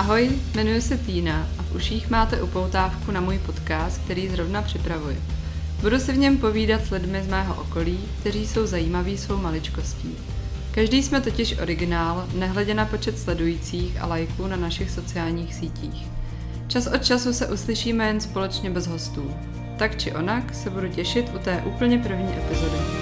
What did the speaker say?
Ahoj, jmenuji se Týna a v uších máte upoutávku na můj podcast, který zrovna připravuji. Budu si v něm povídat s lidmi z mého okolí, kteří jsou zajímaví svou maličkostí. Každý jsme totiž originál, nehledě na počet sledujících a lajků na našich sociálních sítích. Čas od času se uslyšíme jen společně bez hostů. Tak či onak se budu těšit u té úplně první epizody.